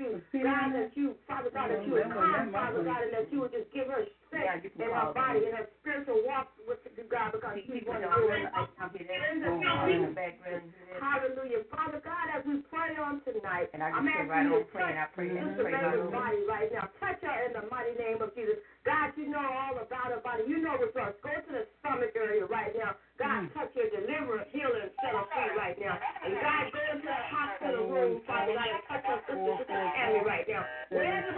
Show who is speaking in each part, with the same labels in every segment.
Speaker 1: ask God right now in the mighty name of Jesus. Father, ask you, God, that you, Father God, that you would come, Father God, and that you would just give her strength in her body, in her spiritual walk with you, God, because she's one of yours. Hallelujah. Father God, as we pray on tonight,
Speaker 2: And I
Speaker 1: I'm asking
Speaker 2: right
Speaker 1: you
Speaker 2: on
Speaker 1: to
Speaker 2: praying. I
Speaker 1: touch
Speaker 2: pray
Speaker 1: Sister
Speaker 2: pray
Speaker 1: Baby's
Speaker 2: Lord.
Speaker 1: body right now. Touch her in the mighty name of Jesus. God, you know all about her body. You know what's wrong. Go to the stomach area right now. God, touch her, deliver her, heal her, and set her free right now. And God, go into the hospital room, Father God, and touch her sister, Tammy right now. Wherever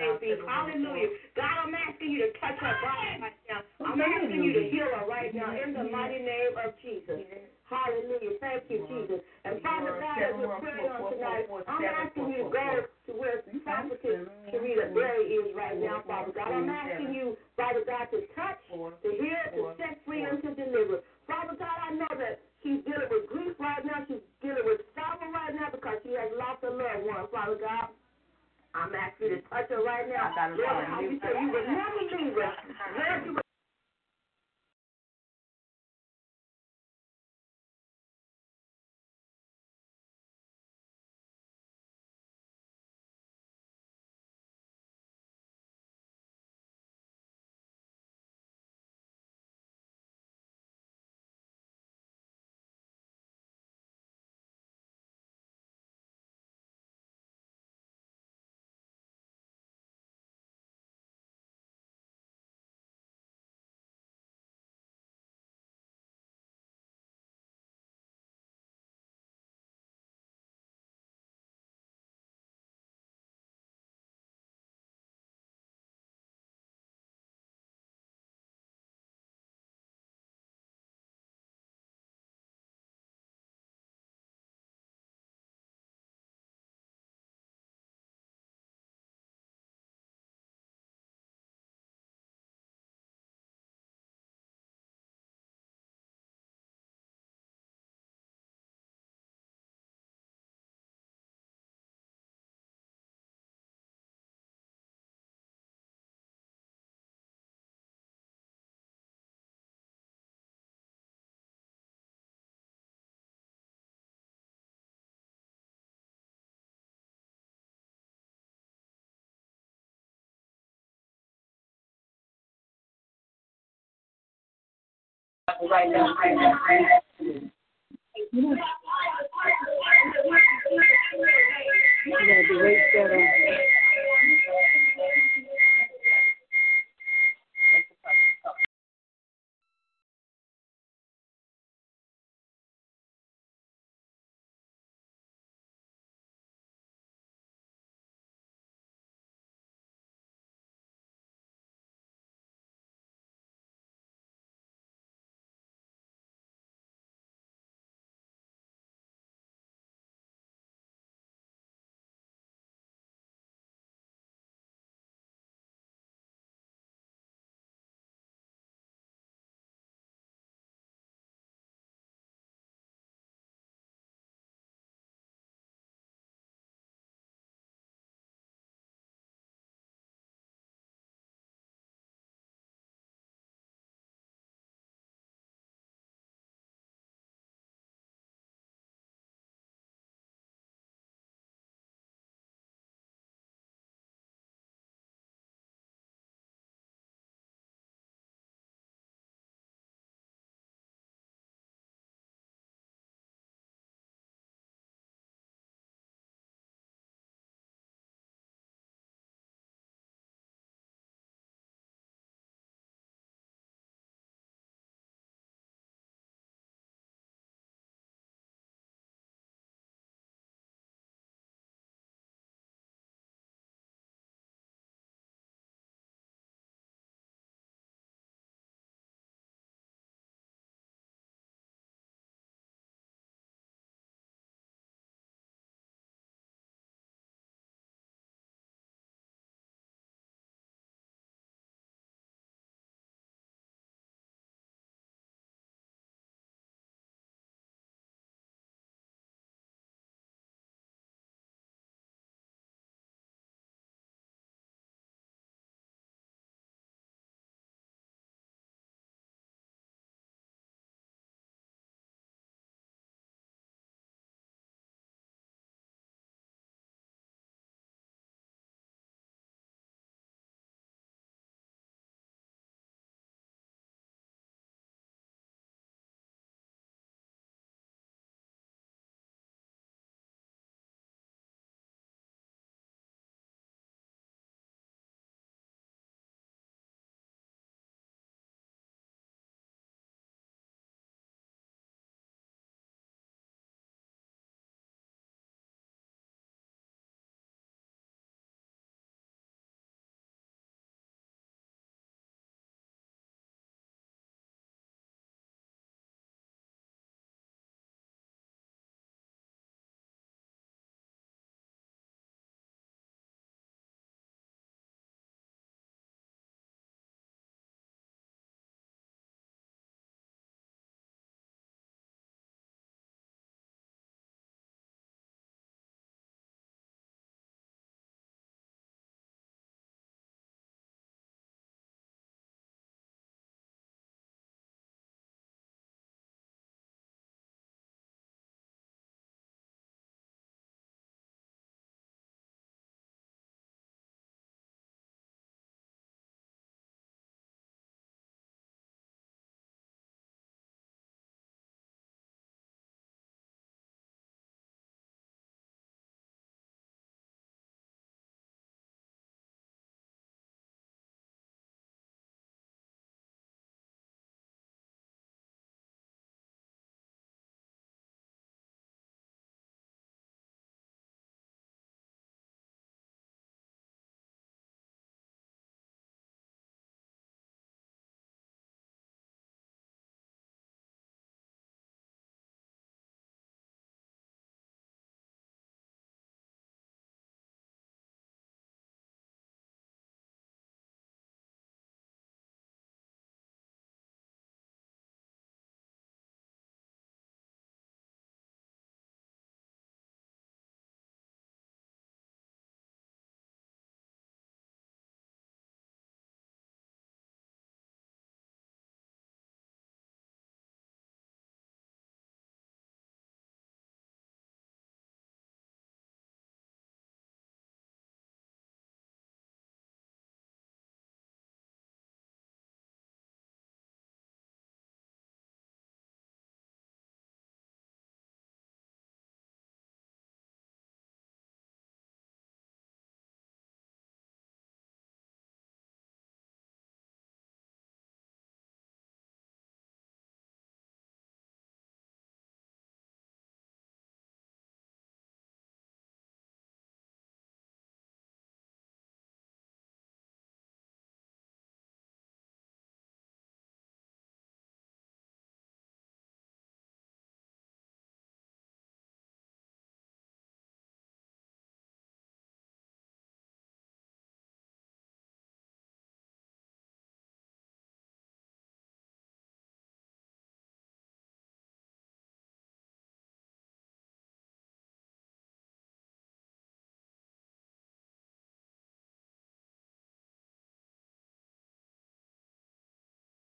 Speaker 1: may be. Hallelujah. God, I'm asking you to touch her body right now. I'm asking you to heal her right now in the mighty name of Jesus. Hallelujah. Thank you, Jesus. And Father God, as we're praying on tonight, I'm asking you to go to where Prophetess Sharita Berry is right now, Father God. I'm asking you, Father God, to touch, to heal, to set free, and to deliver. Father God, I know that she's dealing with grief right now. She's dealing with sorrow right now because she has lost a loved one, Father God. I'm asking you to touch her right now. Lord, how you say you would never leave her. Lord, you right now, right now.
Speaker 3: You're gonna be right there.